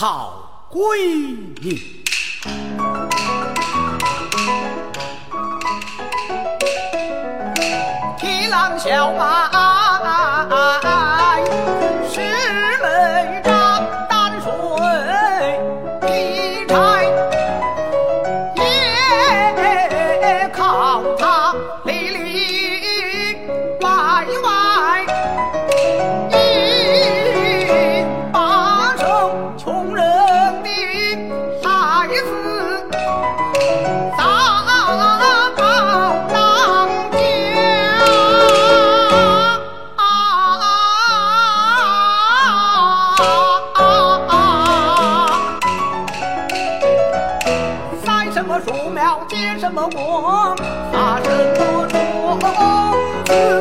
好闺女提郎小马石磊张丹水劈柴也靠他穷人的孩子早当家。栽什么树苗结什么果，擦什么种子。